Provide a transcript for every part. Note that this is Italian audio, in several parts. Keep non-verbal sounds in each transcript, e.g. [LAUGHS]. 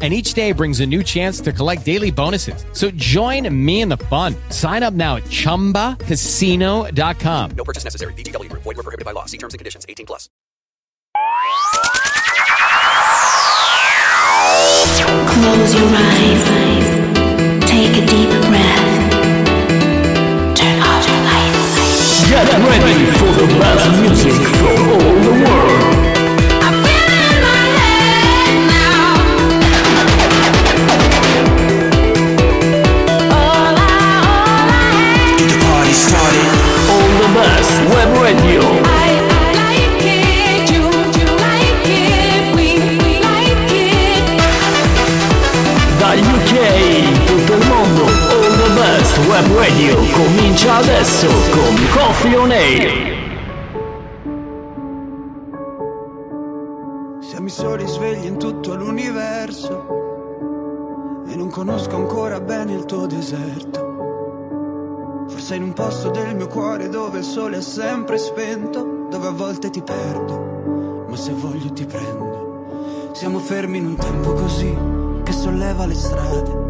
And each day brings a new chance to collect daily bonuses. So join me in the fun. Sign up now at chumbacasino.com. No purchase necessary. VGW Group. Void were prohibited by law. See terms and conditions. 18 plus. Close your eyes. Take a deep breath. Turn off the lights. Get ready for the best music from radio. Comincia adesso con Coffee on Air. Siamo i soli svegli in tutto l'universo e non conosco ancora bene il tuo deserto. Forse in un posto del mio cuore dove il sole è sempre spento, dove a volte ti perdo, ma se voglio ti prendo. Siamo fermi in un tempo così che solleva le strade,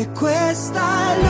Se questa è l'ultima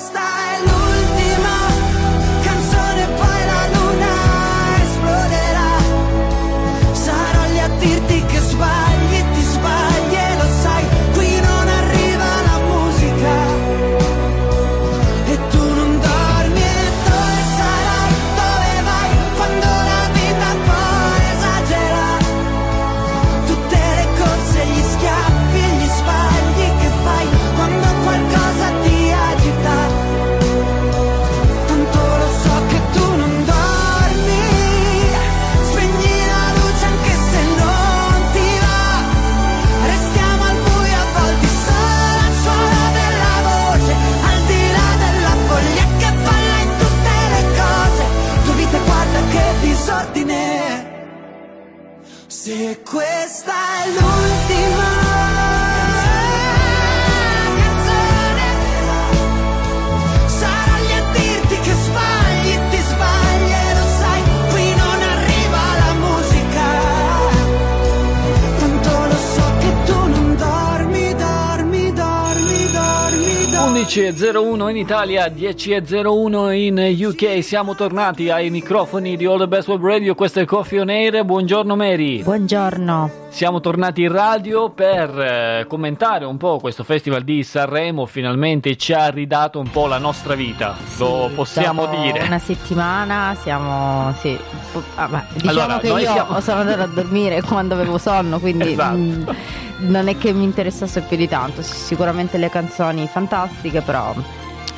in Italia, 10.01 in UK, siamo tornati ai microfoni di All the Best Web Radio, questo è Coffee on Air, buongiorno Mary. Buongiorno. Siamo tornati in radio per eh, commentare un po' questo festival di Sanremo, finalmente ci ha ridato un po' la nostra vita, lo Sì, possiamo dopo dire. Una settimana siamo. Sì. ah, beh, diciamo Allora, che io siamo- sono andata a dormire [LAUGHS] quando avevo sonno, quindi Esatto. mm, non è che mi interessasse più di tanto. Sì, Sicuramente le canzoni fantastiche, però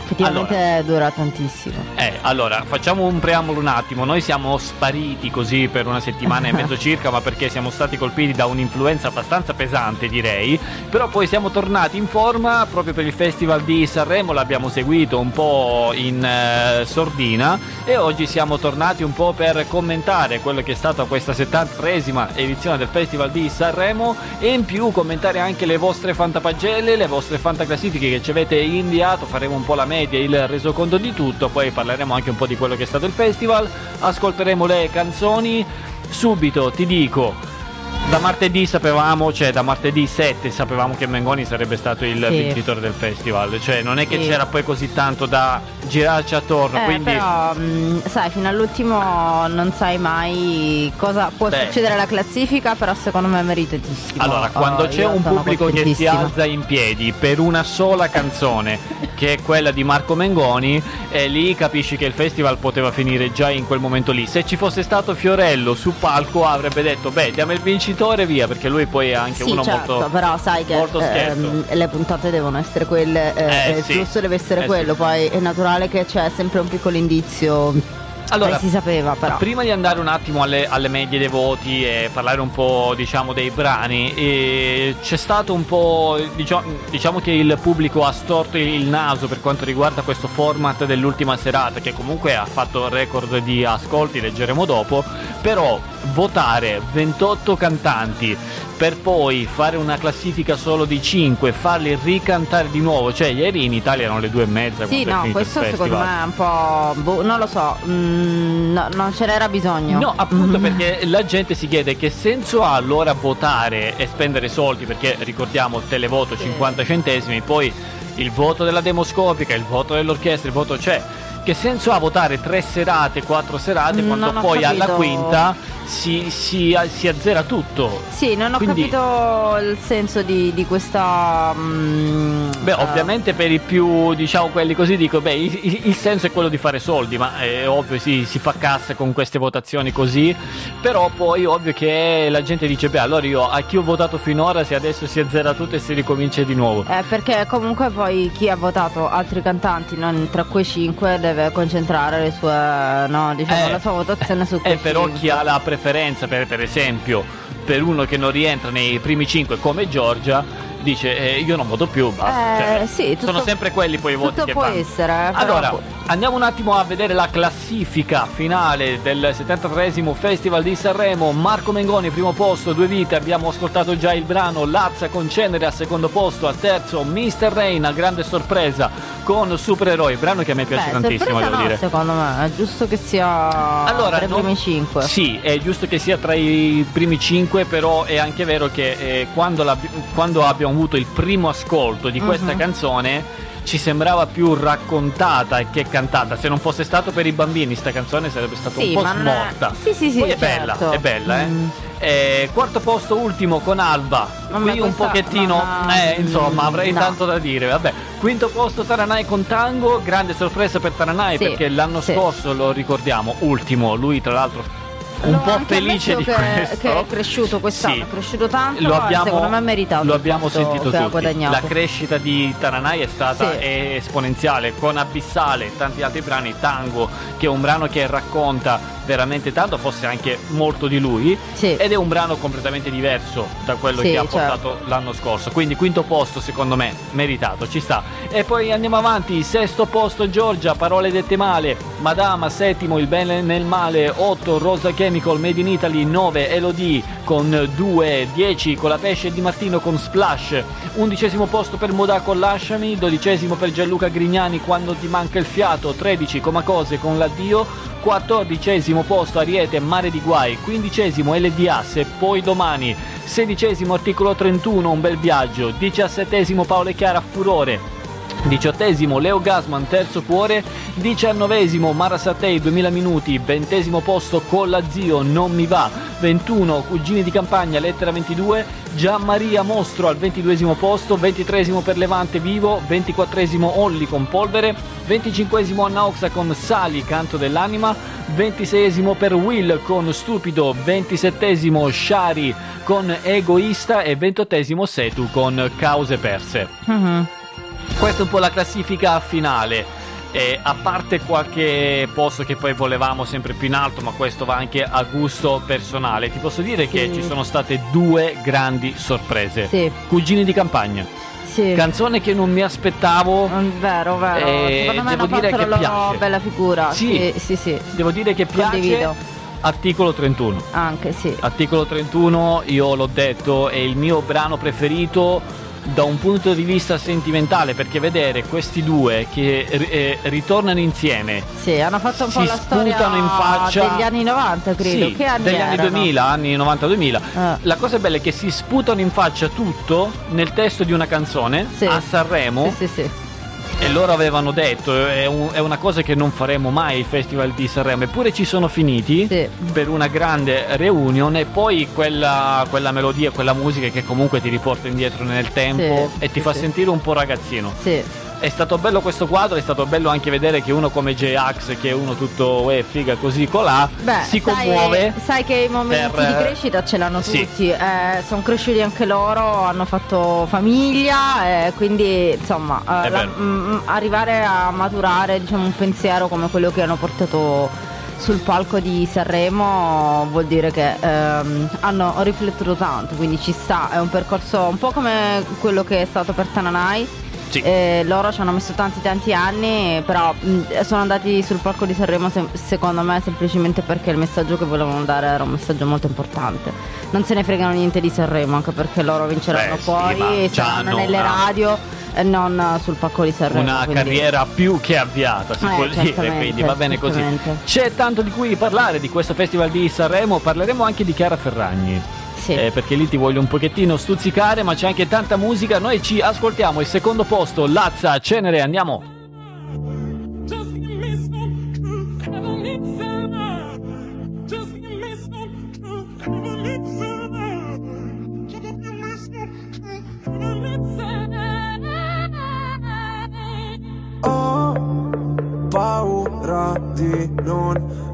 effettivamente dura tantissimo. Eh, allora, facciamo un preambolo un attimo. Noi siamo spariti così per una settimana e mezzo [LAUGHS] circa, ma perché siamo stati colpiti da un'influenza abbastanza pesante, direi. Però poi siamo tornati in forma proprio per il Festival di Sanremo, l'abbiamo seguito un po' in eh, sordina e oggi siamo tornati un po' per commentare quello che è stata questa 73esima edizione del Festival di Sanremo e in più commentare anche le vostre fantapagelle, le vostre fantaclassifiche che ci avete inviato, faremo un po' la media, il resoconto di tutto, poi parleremo anche un po' di quello che è stato il festival, ascolteremo le canzoni. Subito ti dico, da martedì sapevamo, cioè da martedì 7 sapevamo che Mengoni sarebbe stato il Sì. vincitore del festival, cioè non è che Sì. c'era poi così tanto da girarci attorno, Eh, quindi però, mm, sai, fino all'ultimo non sai mai cosa può Beh. succedere alla classifica, però secondo me è meritatissimo. Allora, quando Oh, c'è un pubblico che si alza in piedi per una sola canzone, [LAUGHS] che è quella di Marco Mengoni, e lì capisci che il festival poteva finire già in quel momento lì. Se ci fosse stato Fiorello su palco avrebbe detto, beh, diamo il vincitore via, perché lui poi è anche Sì, uno certo, molto... però sai che ehm, le puntate devono essere quelle, eh, Eh, il sì. flusso deve essere Eh, quello, sì. poi è naturale che c'è sempre un piccolo indizio. Allora, Eh, si sapeva però. Prima di andare un attimo alle, alle medie dei voti e parlare un po' diciamo dei brani, eh, c'è stato un po' diciamo, diciamo che il pubblico ha storto il naso per quanto riguarda questo format dell'ultima serata che comunque ha fatto record di ascolti, leggeremo dopo, però votare 28 cantanti per poi fare una classifica solo di 5 farli ricantare di nuovo, cioè ieri in Italia erano le due e mezza Sì, no, questo secondo me è un po'. boh, non lo so, mm, no, non ce n'era bisogno. No, appunto Mhm. perché la gente si chiede che senso ha allora votare e spendere soldi, perché ricordiamo televoto 50 centesimi, poi il voto della demoscopica, il voto dell'orchestra, il voto cioè che senso ha votare tre serate, quattro serate Mm, quando poi alla capito. quinta si, si- si azzera tutto? Sì, non ho Quindi- capito il senso di, di questa. mm, Beh, eh, ovviamente per i più, diciamo, quelli così dico, beh, il, il- il senso è quello di fare soldi, ma è ovvio, sì, si fa cassa con queste votazioni così, però poi ovvio che la gente dice, beh, allora io a chi ho votato finora se adesso si azzera tutto e si ricomincia di nuovo. Eh, perché comunque poi chi ha votato altri cantanti non tra quei cinque deve concentrare le sue, no, diciamo, Eh, la sua votazione su quei Eh, però chi ha la preferenza, per, per esempio, per uno che non rientra nei primi cinque come Giorgia, dice, eh, io non voto più, basta. Eh, Cioè, sì, tutto- sono sempre quelli poi i voti tutto che può fanno. essere, eh, Allora, andiamo un attimo a vedere la classifica finale del 73esimo Festival di Sanremo. Marco Mengoni, primo posto, due vite. Abbiamo ascoltato già il brano Lazza con Cenere al secondo posto. Al terzo, Mr. Rain, a grande sorpresa con Supereroi. Brano che a me piace Beh, tantissimo, devo no, dire. secondo me, è giusto che sia tra i primi cinque. Sì, è giusto che sia tra i primi cinque, però è anche vero che eh, quando, quando abbiamo avuto il primo ascolto di questa Mhm. canzone ci sembrava più raccontata che cantata. Se non fosse stato per i bambini, sta canzone sarebbe stata Sì, un po' è- smorta. Sì, sì, sì, Poi è certo. bella, è bella, eh. Mm. Eh, quarto posto ultimo con Alba. Vabbè, Qui un pochettino, ma- eh, insomma, avrei no. tanto da dire. Vabbè, quinto posto Taranai con Tango, grande sorpresa per Taranai Sì, perché l'anno sì. scorso lo ricordiamo, ultimo, lui tra l'altro un po' felice di che, questo. che è cresciuto quest'anno, Sì. è cresciuto tanto, Lo abbiamo, secondo me è meritato. lo abbiamo sentito ha tutti. La crescita di Taranai è stata Sì. esponenziale con Abissale e tanti altri brani. Tango, che è un brano che racconta veramente tanto, forse anche molto di lui. Sì. Ed è un brano completamente diverso da quello che ha certo. portato l'anno scorso. Quindi quinto posto, secondo me, meritato, ci sta. E poi andiamo avanti, sesto posto Giorgia, parole dette male. Madama, settimo, il bene nel male. Otto, Rosa che Chemical Made in Italy 9 Elodie con 2 10 con la pesce di Martino con Splash. Undicesimo posto per Modà con Lasciami dodicesimo per Gianluca Grignani quando ti manca il fiato 13 Comacose con l'addio 14 posto Ariete Mare di Guai 15 LDA se poi domani 16 articolo 31 Un bel viaggio 17 Paolo e Chiara Furore Diciottesimo Leo Gasman, terzo cuore, diciannovesimo Mara Satei, 2000 minuti, ventesimo posto con la zio, non mi va, 21 Cugini di campagna, lettera 22, Gianmaria Mostro al ventiduesimo posto, ventitresimo per Levante Vivo, ventiquattresimo Olli con Polvere, venticinquesimo Anna Oxa con Sali, canto dell'anima, ventiseiesimo per Will con Stupido, ventisettesimo Shari con Egoista. E ventottesimo Setu con Cause perse. Questa è un po' la classifica finale. E a parte qualche posto che poi volevamo sempre più in alto, ma questo va anche a gusto personale, ti posso dire che ci sono state due grandi sorprese. Sì. Cugini di campagna. Sì. Canzone che non mi aspettavo. Vero, vero. Eh, Secondo me devo dire che piace. bella figura. Sì. Sì, sì, sì. Devo dire che piace. Condivido. Articolo 31. Anche sì. Articolo 31, io l'ho detto, è il mio brano preferito da un punto di vista sentimentale perché vedere questi due che eh, ritornano insieme Sì, hanno fatto un po' Si la storia in faccia. degli anni 90, credo. Sì, che anni degli anni erano? 2000, anni 90-2000. Ah. La cosa bella è che si sputano in faccia tutto nel testo di una canzone Sì. a Sanremo Sì, sì, sì. E loro avevano detto è, un- è una cosa che non faremo mai il festival di Sanremo eppure ci sono finiti Sì. per una grande reunion e poi quella, quella melodia quella musica che comunque ti riporta indietro nel tempo Sì, e ti sì, fa sentire un po' ragazzino Sì. È stato bello questo quadro è stato bello anche vedere che uno come J-Ax che è uno tutto eh, figa così colà Beh, si sai- commuove Sai, che i momenti per- di crescita ce l'hanno Sì. tutti. sono cresciuti anche loro, hanno fatto famiglia, eh, quindi insomma, eh, la- vero. mm, arrivare a maturare diciamo, un pensiero come quello che hanno portato sul palco di Sanremo vuol dire che ehm, hanno riflettuto tanto, quindi ci sta, è un percorso un po' come quello che è stato per Tananai. Sì. Eh, loro ci hanno messo tanti tanti anni, però mh, sono andati sul palco di Sanremo sem- secondo me semplicemente perché il messaggio che volevano dare era un messaggio molto importante. Non se ne fregano niente di Sanremo, anche perché loro vinceranno Beh, sì, poi, ma saranno c'hanno nelle una- radio e non sul palco di Sanremo. una quindi- carriera più che avviata, si Eh, può dire, quindi va bene così. C'è tanto di cui parlare di questo festival di Sanremo, parleremo anche di Chiara Ferragni. Sì. Eh, perché lì ti voglio un pochettino stuzzicare, ma c'è anche tanta musica. Noi ci ascoltiamo il secondo posto, Lazza, Cenere, andiamo. Ho paura di non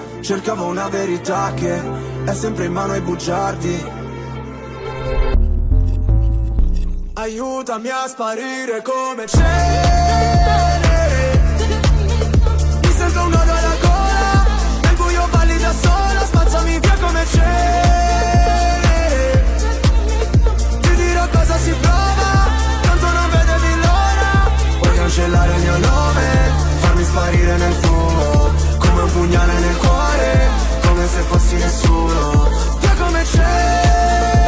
Cercavo una verità che è sempre in mano ai bugiardi. Aiutami a sparire come c'è. Mi sento un nodo alla gola Nel buio balli da sola Spazzami via come c'è. Ti dirò cosa si prova Tanto non vedevi l'ora Vuoi cancellare il mio nome Farmi sparire nel se fossi nessuno. Te come cenere.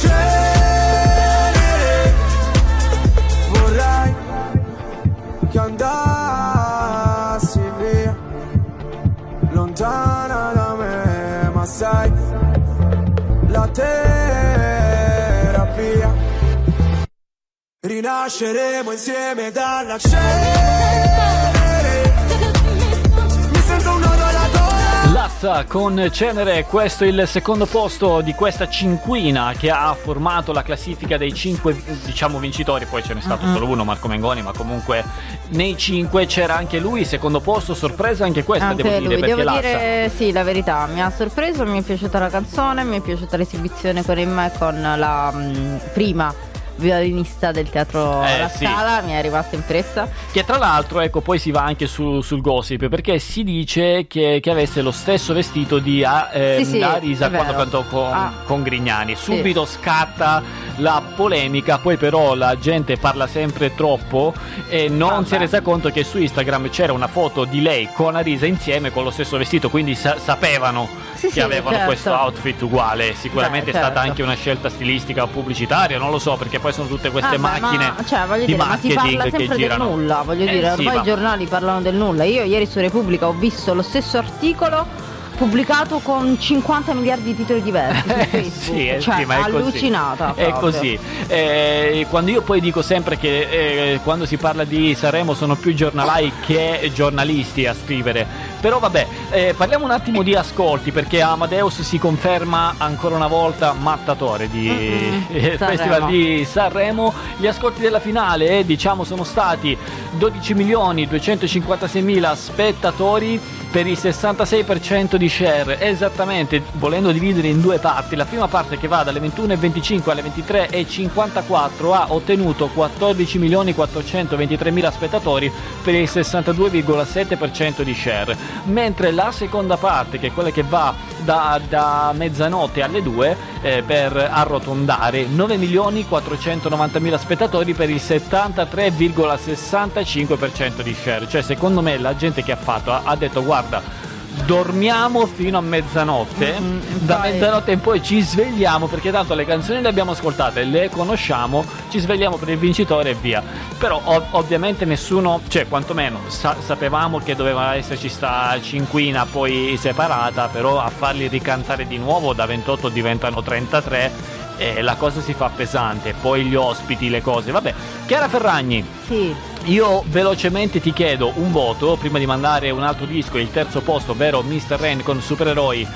Cenere. Vorrei che andassi via. Lontana da me ma sai La terapia. Rinasceremo insieme dalla cena Lazza con Cenere, questo è il secondo posto di questa cinquina che ha formato la classifica dei cinque diciamo vincitori, poi ce n'è stato solo uno, Marco Mengoni, ma comunque nei cinque c'era anche lui, secondo posto, sorpresa anche questa, Anche devo dire, lui, perché devo Lazza dire sì, la verità, mi ha sorpreso, mi è piaciuta la canzone, mi è piaciuta l'esibizione con Emma e con la mm, prima violinista del teatro Eh, La sì. Scala, mi è rimasta impressa. Che tra l'altro, ecco, poi si va anche su- sul gossip perché si dice che, che avesse lo stesso vestito di A- ehm, Sì, sì, Arisa quando cantò con, Ah. con Grignani. Subito scatta la polemica, poi però la gente parla sempre troppo e non Vabbè. si è resa conto che su Instagram c'era una foto di lei con Arisa insieme con lo stesso vestito, quindi sa- sapevano Sì, che sì, avevano certo. questo outfit uguale. Sicuramente Beh, è stata certo. anche una scelta stilistica o pubblicitaria, non lo so, perché poi sono tutte queste Ah, macchine ma, cioè, voglio di dire, ma si marketing parla che sempre del girano. nulla, voglio Eh, dire, sì, ormai ma- i giornali parlano del nulla. Io ieri su Repubblica ho visto lo stesso articolo pubblicato con 50 miliardi di titoli diversi su Eh, Facebook. sì, eh, cioè, sì, ma è così. allucinata. È proprio. così. Eh, quando io poi dico sempre che eh, quando si parla di Sanremo sono più giornalai che giornalisti a scrivere. Però vabbè, eh, parliamo un attimo di ascolti perché Amadeus si conferma ancora una volta mattatore di Sanremo. Festival di Sanremo. Gli ascolti della finale, diciamo, sono stati 12 milioni 256 mila spettatori per il 66% di share, esattamente volendo dividere in due parti, la prima parte che va dalle 21.25 alle 23.54 ha ottenuto 14 milioni 423 mila spettatori per il 62,7% di share, mentre la seconda parte che è quella che va da, da mezzanotte alle 2 eh, per arrotondare. 9 milioni 490 mila spettatori per il 73,65% di share, cioè secondo me la gente che ha fatto ha, ha detto guarda dormiamo fino a mezzanotte, Mm, da poi- mezzanotte in poi ci svegliamo perché tanto le canzoni le abbiamo ascoltate, le conosciamo, ci svegliamo per il vincitore e via. Però ov- ovviamente nessuno, cioè quantomeno sa- sapevamo che doveva esserci sta cinquina poi separata, però a farli ricantare di nuovo da 28 diventano 33 e la cosa si fa pesante, poi gli ospiti, le cose. Vabbè, Chiara Ferragni, Sì. io velocemente ti chiedo un voto prima di mandare un altro disco, il terzo posto, ovvero Mr. Rain con Supereroi.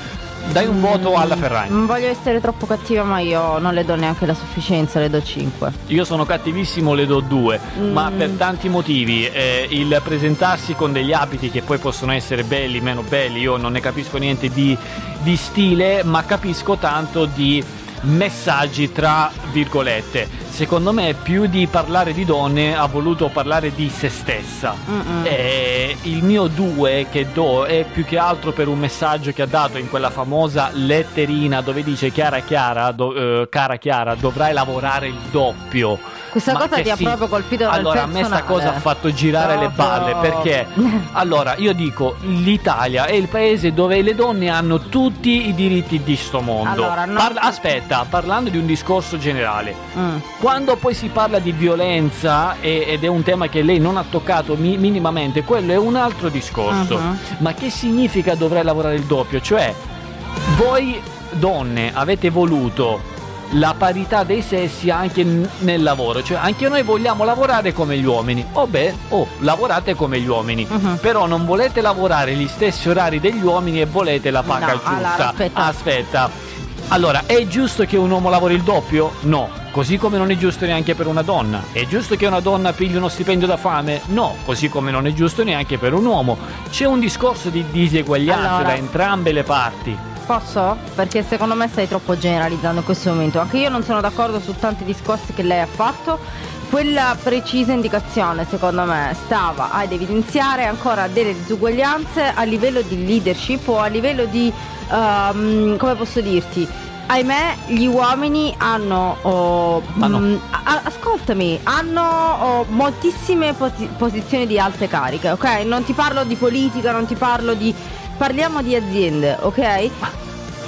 Dai un voto alla Ferragni. Non voglio essere troppo cattiva, ma io non le do neanche la sufficienza, le do 5. Io sono cattivissimo, le do due, ma per tanti motivi. Eh, il presentarsi con degli abiti che poi possono essere belli, meno belli, io non ne capisco niente di, di stile, ma capisco tanto di messaggi tra virgolette. Secondo me più di parlare di donne ha voluto parlare di se stessa. E il mio 2 che do è più che altro per un messaggio che ha dato in quella famosa letterina dove dice Chiara Chiara, do- eh, cara Chiara, dovrai lavorare il doppio. Questa Ma cosa ti ha sì. proprio colpito Allora, a me sta cosa ha fatto girare le balle Proprio- perché allora io dico l'Italia è il paese dove le donne hanno tutti i diritti di sto mondo. Allora, no- Parla- aspetta, parlando di un discorso generale. Mm. Quando poi si parla di violenza e- ed è un tema che lei non ha toccato mi- minimamente, quello è un altro discorso. Mhm. Ma che significa dovrei lavorare il doppio? Cioè, voi donne avete voluto la parità dei sessi anche nel lavoro, cioè anche noi vogliamo lavorare come gli uomini. Oh beh, oh, lavorate come gli uomini, Mhm. però non volete lavorare gli stessi orari degli uomini e volete la paga No, giusta. allora, aspetta. Aspetta. Allora, è giusto che un uomo lavori il doppio? No. Così come non è giusto neanche per una donna. È giusto che una donna pigli uno stipendio da fame? No. Così come non è giusto neanche per un uomo. C'è un discorso di diseguaglianza Allora. da entrambe le parti. Posso? Perché secondo me stai troppo generalizzando in questo momento. Anche io non sono d'accordo su tanti discorsi che lei ha fatto. Quella precisa indicazione, secondo me, stava ad evidenziare ancora delle disuguaglianze a livello di leadership o a livello di, ehm, come posso dirti, ahimè, gli uomini hanno, oh, no. mm, a- ascoltami, hanno oh, moltissime posi- posizioni di alte cariche, ok? Non ti parlo di politica, non ti parlo di... Parliamo di aziende, ok?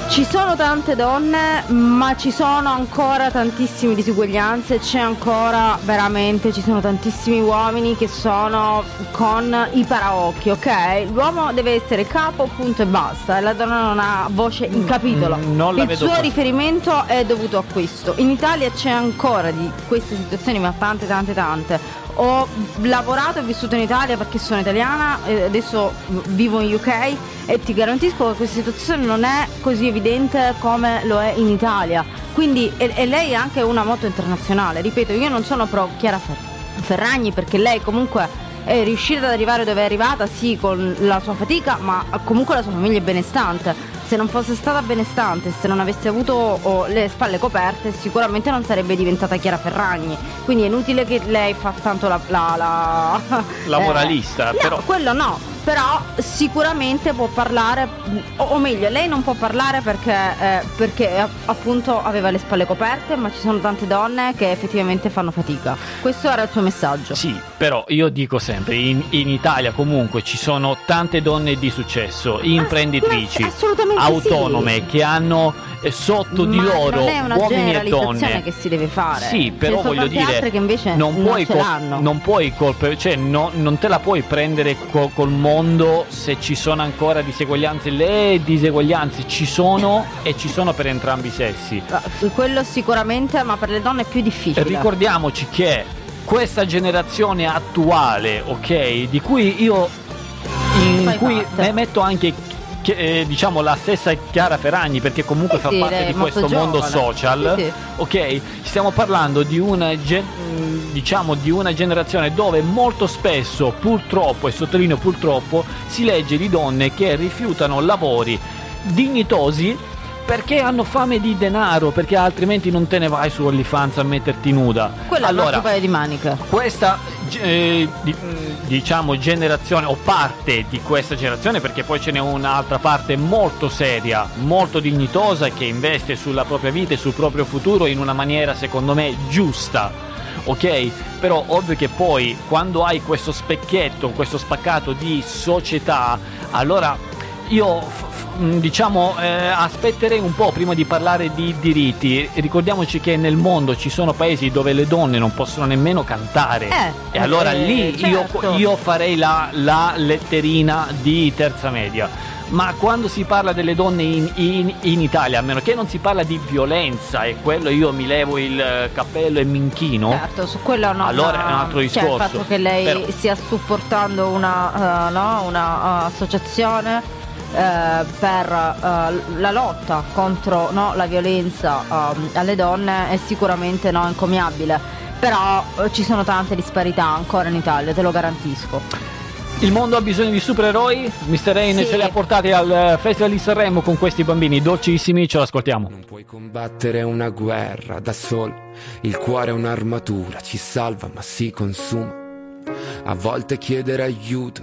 Ci sono tante donne, ma ci sono ancora tantissime disuguaglianze, c'è ancora veramente, ci sono tantissimi uomini che sono con i paraocchi, ok? L'uomo deve essere capo, punto e basta, la donna non ha voce in capitolo. Mm, non la Il suo così. riferimento è dovuto a questo. In Italia c'è ancora di queste situazioni, ma tante, tante, tante. Ho lavorato e vissuto in Italia perché sono italiana, e adesso vivo in UK e ti garantisco che questa situazione non è così evidente come lo è in Italia. Quindi, e, e lei è anche una moto internazionale. Ripeto, io non sono pro Chiara Fer- Ferragni perché lei comunque è riuscita ad arrivare dove è arrivata, sì, con la sua fatica, ma comunque la sua famiglia è benestante. Se non fosse stata benestante, se non avesse avuto oh, le spalle coperte, sicuramente non sarebbe diventata Chiara Ferragni. Quindi è inutile che lei fa tanto la. la, la- La [LAUGHS] moralista, no, però- quello no. Però sicuramente può parlare, o, meglio, lei non può parlare perché, eh, perché eh, appunto aveva le spalle coperte, ma ci sono tante donne che effettivamente fanno fatica. Questo era il suo messaggio. Sì, però io dico sempre, in, in Italia comunque ci sono tante donne di successo, imprenditrici, autonome, sì. che hanno eh, sotto di Ma loro è una uomini e donne. che si deve fare. Sì, però voglio dire, altre che invece non, non puoi l'hanno. non puoi colpe- cioè no- non te la puoi prendere co- col mondo se ci sono ancora diseguaglianze. Le diseguaglianze ci sono e ci sono per entrambi i sessi. Ah, Quello sicuramente, ma per le donne è più difficile. Ricordiamoci che questa generazione attuale, ok, di cui io in Fai cui metto anche che, eh, diciamo la stessa Chiara Ferragni perché comunque Sì, fa sì, parte di questo mondo giovane. social Sì, ok stiamo parlando di una gen- mh, diciamo di una generazione dove molto spesso purtroppo e sottolineo purtroppo si legge di donne che rifiutano lavori dignitosi perché hanno fame di denaro perché altrimenti non te ne vai su OnlyFans a metterti nuda. Quello è un allora paio di maniche. questa eh, diciamo generazione o parte di questa generazione perché poi ce n'è un'altra parte molto seria molto dignitosa che investe sulla propria vita e sul proprio futuro in una maniera secondo me giusta. Ok? Però ovvio che poi quando hai questo specchietto questo spaccato di società allora io f- diciamo eh, aspetterei un po' prima di parlare di diritti ricordiamoci che nel mondo ci sono paesi dove le donne non possono nemmeno cantare Eh, e allora eh, lì io, certo. io farei la, la letterina di terza media ma quando si parla delle donne in, in- in Italia a meno che non si parla di violenza e quello io mi levo il eh, cappello e mi inchino Certo, su quello no. Allora è un altro Cioè, il discorso. fatto che lei Però- stia supportando una, eh, no, una, eh, associazione eh, per eh, la lotta contro no, la violenza ehm, alle donne è sicuramente no, encomiabile. Però eh, ci sono tante disparità ancora in Italia, te lo garantisco. il mondo ha bisogno di supereroi Mr. Rain Sì. ce li ha portati al eh, Festival di Sanremo con questi bambini dolcissimi ce l'ascoltiamo Non puoi combattere una guerra da solo, il cuore è un'armatura, ci salva ma si consuma. A volte chiedere aiuto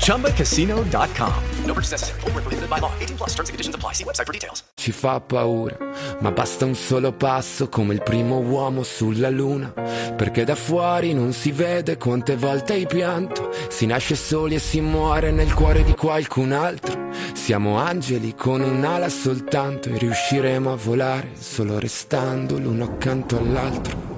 ChumbaCasino.com. No purchase necessary. Void where prohibited by law. 18 plus terms and conditions apply. See website for details. ci fa paura, ma basta un solo passo come il primo uomo sulla luna, perché da fuori non si vede quante volte hai pianto, si nasce soli e si muore nel cuore di qualcun altro. Siamo angeli con un'ala soltanto e riusciremo a volare solo restando l'uno accanto all'altro.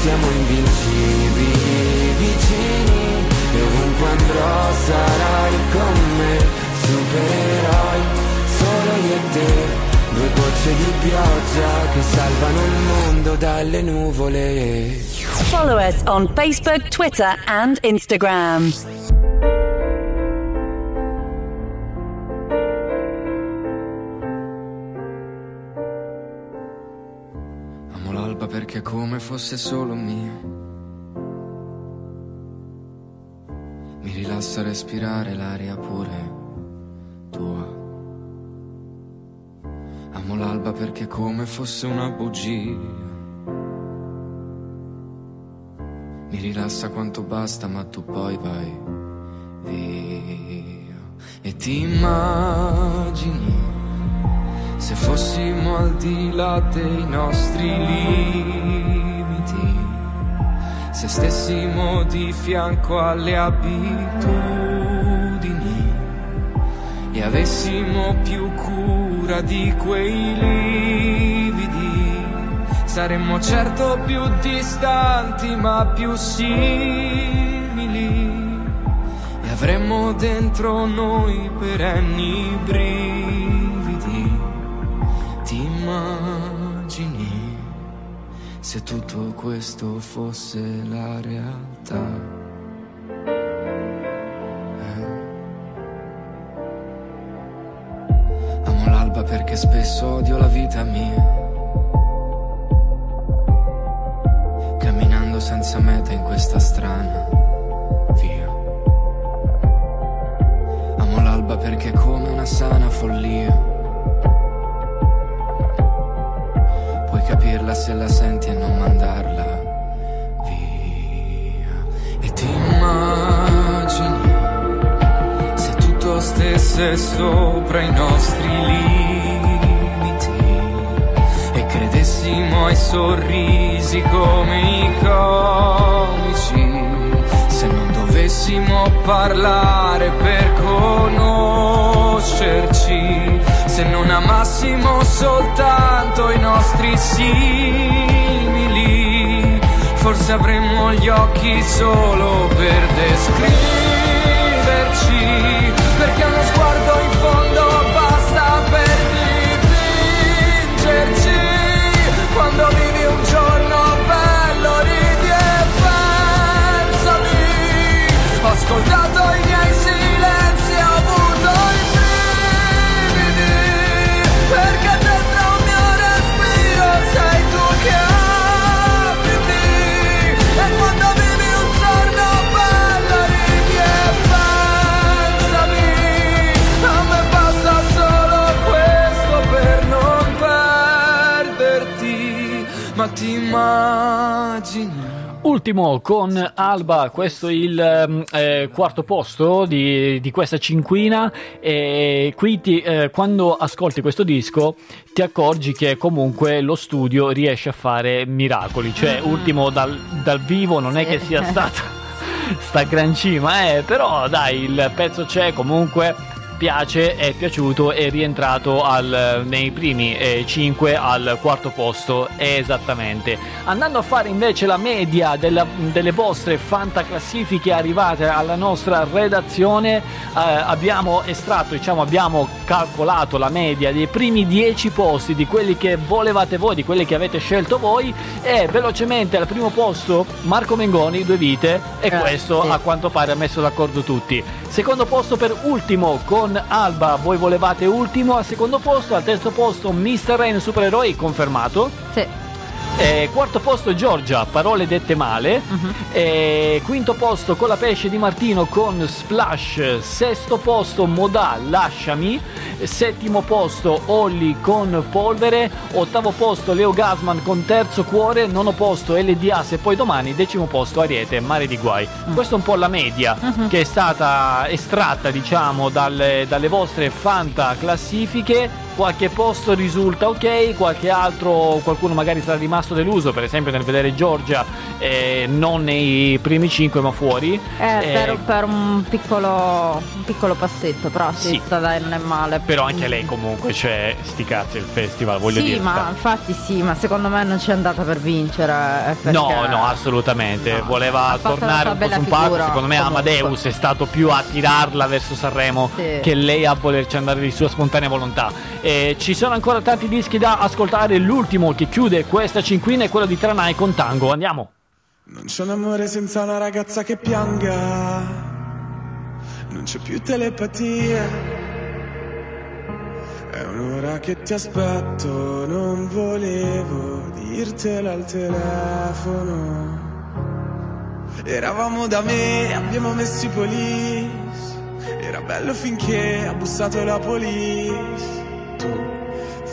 Siamo invincibili vicini e ovunque andrò sarai con me, supereroi solo io e te. Due gocce di pioggia che salvano il mondo dalle nuvole. Follow us on Facebook, Twitter, and Instagram. Fosse solo mia. Mi rilassa respirare l'aria pure tua. Amo l'alba perché come fosse una bugia. Mi rilassa quanto basta, ma tu poi vai via. E ti immagini se fossimo al di là dei nostri limiti, stessimo di fianco alle abitudini e avessimo più cura di quei lividi, saremmo certo più distanti ma più simili e avremmo dentro noi perenni brividi. Se tutto questo fosse la realtà? Amo l'alba perché spesso odio la vita mia. Camminando senza meta in questa strana via. Amo l'alba perché è come una sana follia. Puoi capirla se la senti stesse sopra i nostri limiti e credessimo ai sorrisi come i comici, se non dovessimo parlare per conoscerci, se non amassimo soltanto i nostri simili, forse avremmo gli occhi solo per descriverci, perché uno sguardo Ultimo con Alba, questo è il ehm, eh, quarto posto di, di questa cinquina. E qui ti- eh, quando ascolti questo disco ti accorgi che comunque lo studio riesce a fare miracoli, cioè ultimo dal, dal vivo non è che sia stata [LAUGHS] sta gran cima, eh, però dai il pezzo c'è comunque piace, è piaciuto, è rientrato al- nei primi 5 al quarto posto esattamente. Andando a fare invece la media della- delle vostre fantaclassifiche arrivate alla nostra redazione, eh, abbiamo estratto, diciamo, abbiamo calcolato la media dei primi 10 posti di quelli che volevate voi, di quelli che avete scelto voi e velocemente al primo posto Marco Mengoni, due vite e Eh, questo sì. a quanto pare ha messo d'accordo tutti. Secondo posto per ultimo con Alba, voi volevate ultimo, al secondo posto, al terzo posto Mr. Rain Supereroi confermato. Sì. Eh, quarto posto Giorgia, parole dette male. Eh, quinto posto con la pesce di Martino con Splash. Sesto posto Modà, lasciami. Settimo posto Olli con Polvere. Ottavo posto Leo Gasman con Terzo Cuore. Nono posto LDA se poi domani. Decimo posto Ariete, Mare di Guai. Questa è un po' la media che è stata estratta, diciamo, dalle, dalle vostre fanta classifiche. Qualche posto risulta ok, qualche altro, qualcuno magari sarà rimasto deluso, per esempio nel vedere Giorgia eh, non nei primi 5 ma fuori. Eh, Eh, per, per un piccolo, un piccolo passetto, però sì, Sì. dai, non è male. Però anche lei comunque, cioè, sti cazzi il festival, voglio sì, dire. ma sta- infatti sì, ma secondo me non c'è andata per vincere. eh, No, no, assolutamente. No, Voleva tornare un po' su un palco. figura, Secondo me comunque. Amadeus è stato più a tirarla verso Sanremo Sì. che lei a volerci andare di sua spontanea volontà. E ci sono ancora tanti dischi da ascoltare. L'ultimo che chiude questa cinquina è quello di Tranai con Tango. Andiamo. Non c'è un amore senza una ragazza che pianga. Non c'è più telepatia. È un'ora che ti aspetto, non volevo dirtelo al telefono. Eravamo da me, abbiamo messo i police. Era bello finché ha bussato la police.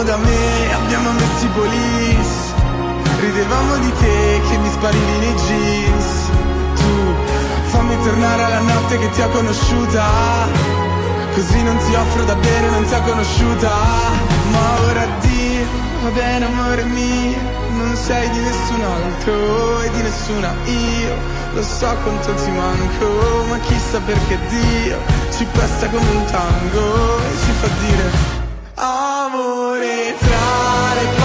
Eravamo da me, abbiamo messo i police. Ridevamo di te che mi sparivi nei jeans. Tu fammi tornare alla notte che ti ho conosciuta. Così non ti offro da bere, non ti ho conosciuta. Ma ora addio, va bene amore mio. Non sei di nessun altro e di nessuna io. Lo so quanto ti manco, ma chissà perché Dio ci pesta come un tango e ci fa dire Amore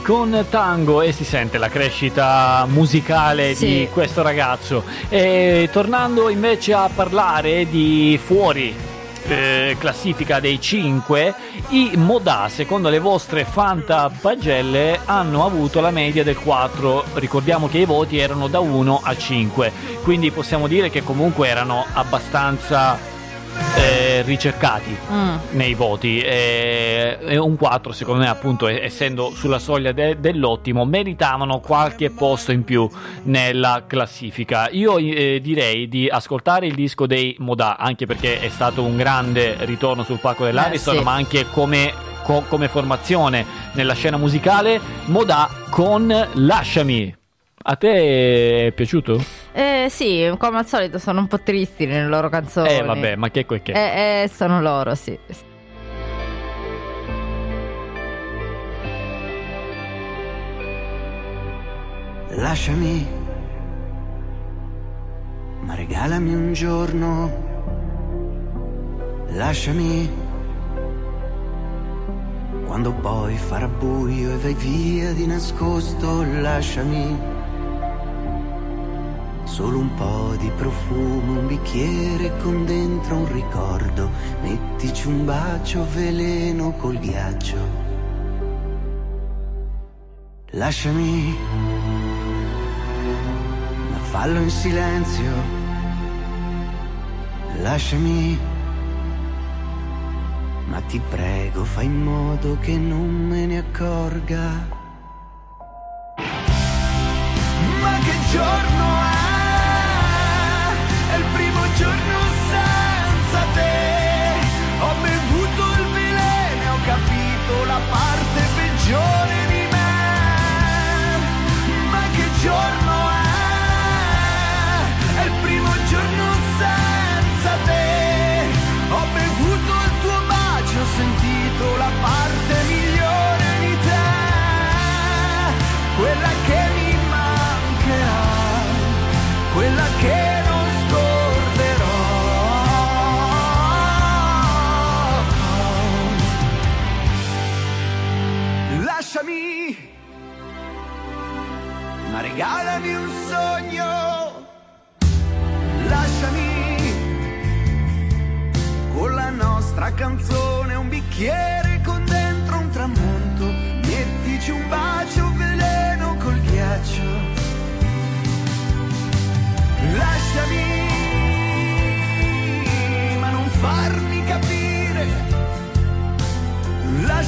Con Tango e si sente la crescita musicale Sì. di questo ragazzo. E tornando invece a parlare di fuori eh, classifica dei 5, i Modà, secondo le vostre Fanta pagelle, hanno avuto la media del 4. Ricordiamo che i voti erano da 1 a 5, quindi possiamo dire che comunque erano abbastanza eh, ricercati Mm. nei voti. E, e un 4, secondo me, appunto, essendo sulla soglia de- dell'ottimo, meritavano qualche posto in più nella classifica. Io eh, direi di ascoltare il disco dei Modà, anche perché è stato un grande ritorno sul palco dell'Ariston, Eh, sì. ma anche come, co- come formazione nella scena musicale. Modà con Lasciami. A te è piaciuto? Eh, sì, come al solito sono un po' tristi nelle loro canzoni. Eh, vabbè, ma che quel che. Eh, eh, sono loro, sì. Lasciami, ma regalami un giorno. Lasciami, quando poi farà buio e vai via di nascosto, lasciami. Solo un po' di profumo, un bicchiere con dentro un ricordo. Mettici un bacio veleno col ghiaccio. Lasciami ma fallo in silenzio. Lasciami, ma ti prego, fai in modo che non me ne accorga. Ma che giorno è?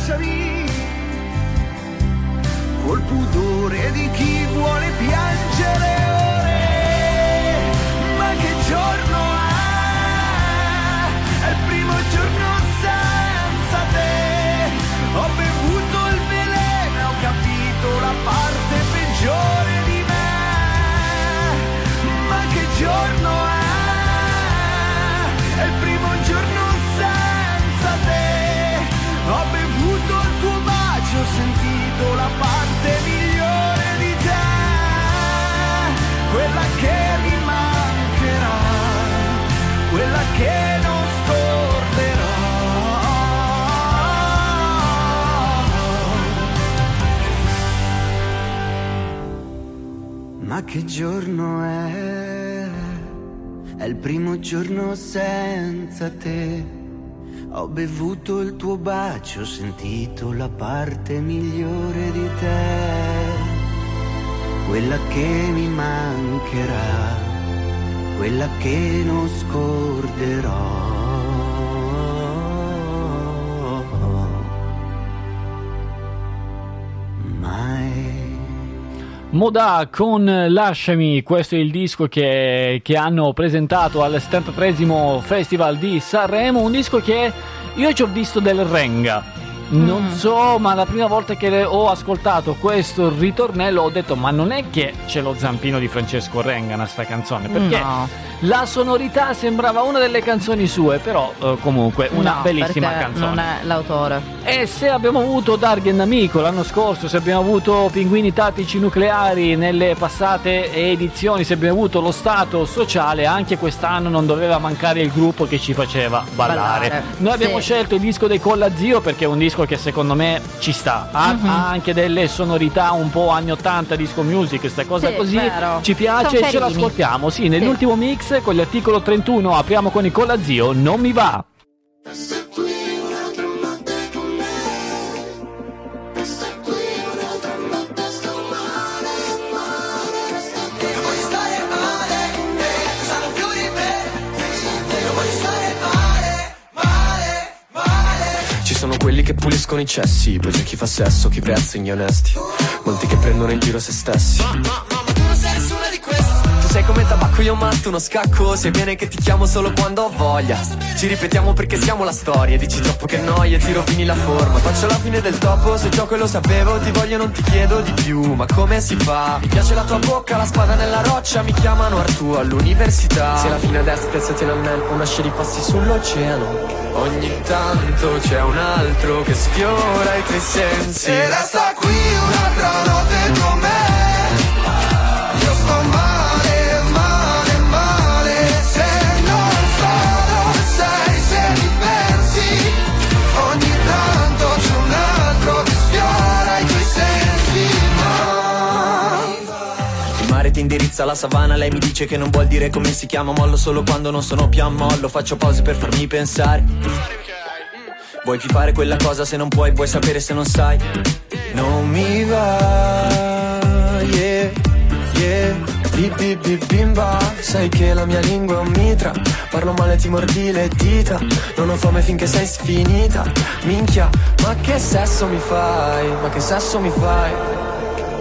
Lasciami. Col pudore di chi vuole piangere che giorno è? È il primo giorno senza te. Ho bevuto il tuo bacio, ho sentito la parte migliore di te. Quella che mi mancherà, quella che non scorderò. Modà con Lasciami, questo è il disco che, che hanno presentato al 73 Festival di Sanremo, un disco che io ci ho visto del Renga. Non so, ma la prima volta che ho ascoltato questo ritornello ho detto ma non è che c'è lo zampino di Francesco Renga in sta canzone, perché No. la sonorità sembrava una delle canzoni sue, però eh, comunque una No, bellissima canzone. Non è l'autore. E se abbiamo avuto Dargen Amico l'anno scorso, se abbiamo avuto Pinguini Tattici Nucleari nelle passate edizioni, se abbiamo avuto lo Stato sociale, anche quest'anno non doveva mancare il gruppo che ci faceva ballare. Ballare, Noi abbiamo sì. scelto il disco dei Colla Zio perché è un disco che secondo me ci sta, ha, Mhm. ha anche delle sonorità un po' anni 80 disco music, queste cose Sì, così, vero. ci piace e ce l'ascoltiamo. Sì, nell'ultimo mix con l'articolo 31 apriamo con i Colla Zio, non mi va. Quelli che puliscono i cessi, poi c'è chi fa sesso, chi prezza gli onesti. Molti che prendono in giro se stessi. Sei come tabacco, io matto uno scacco. Se viene che ti chiamo solo quando ho voglia. Ci ripetiamo perché siamo la storia. Dici troppo che noia, ti rovini la forma. Faccio la fine del topo, se gioco e lo sapevo. Ti voglio, non ti chiedo di più. Ma come si fa? Mi piace la tua bocca, la spada nella roccia. Mi chiamano Artù all'università. Se la fine a destra, piazzati a me. Una scia di passi sull'oceano. Ogni tanto c'è un altro che sfiora i tuoi sensi. E resta qui un'altra notte indirizza la savana, lei mi dice che non vuol dire come si chiama, mollo solo quando non sono più a mollo, faccio pause per farmi pensare. Vuoi più fare quella cosa se non puoi, vuoi sapere se non sai? Non mi va, yeah, yeah. Bip bip bip bimba, sai che la mia lingua è un mitra Parlo male ti mordi le dita Non ho fame finché sei sfinita Minchia, ma che sesso mi fai? Ma che sesso mi fai?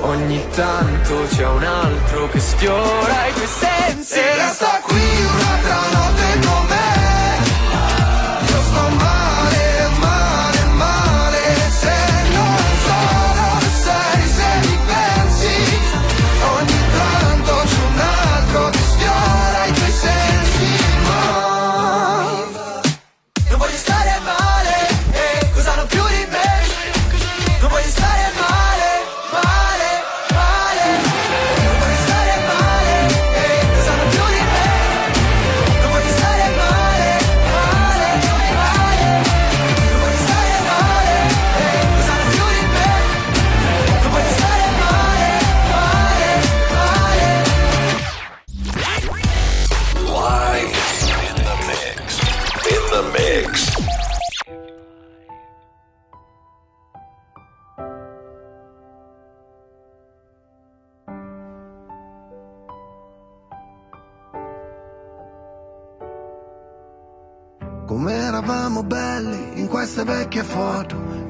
Ogni tanto c'è un altro che sfiora i tuoi sensi. E resta qui un'altra notte Come eravamo belli in queste vecchie foto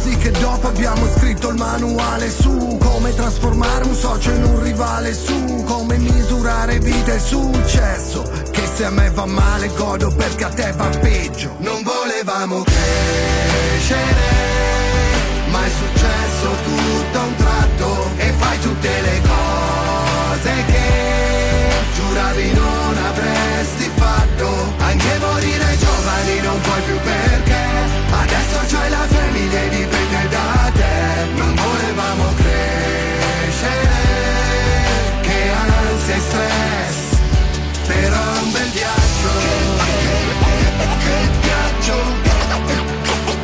così che dopo abbiamo scritto il manuale su Come trasformare un socio in un rivale su Come misurare vita e successo. Che se a me va male godo perché a te va peggio. Non volevamo crescere Ma è successo tutto a un tratto. E fai tutte le cose che Giuravi non avresti fatto. Anche morire giovani non puoi più perché Adesso c'hai la famiglia dipende da te, ma volevamo crescere, che ansia e stress, però un bel viaggio, che, che, che viaggio,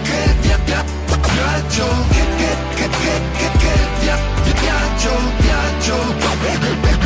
che via, via, viaggio, che, che, che, che, che, che via, viaggio, viaggio,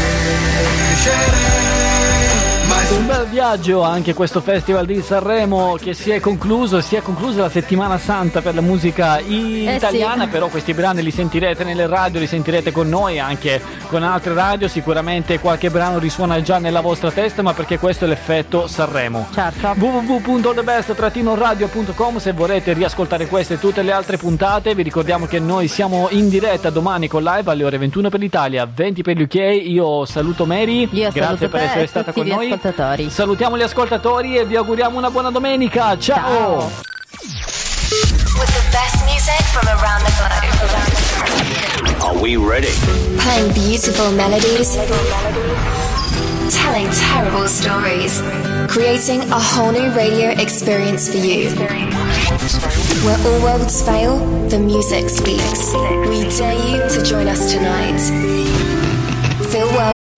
Un bel viaggio anche questo festival di Sanremo che si è concluso, si è conclusa la settimana santa per la musica italiana, sì. però questi brani li sentirete nelle radio, li sentirete con noi anche con altre radio, sicuramente qualche brano risuona già nella vostra testa, ma perché questo è l'effetto Sanremo. Certo. www.thebest-radio.com se volete riascoltare queste e tutte le altre puntate, vi ricordiamo che noi siamo in diretta domani con live alle ore 21 per l'Italia, 20 per l'UK. Io saluto Mary, Io grazie saluto per te essere stata con gli noi. Salutiamo gli ascoltatori e vi auguriamo una buona domenica. Ciao. With the best music from around the globe. Are we ready? Playing beautiful melodies. Telling terrible stories. Creating a whole new radio experience for you. Where all worlds fail, the music speaks. We dare you to join us tonight.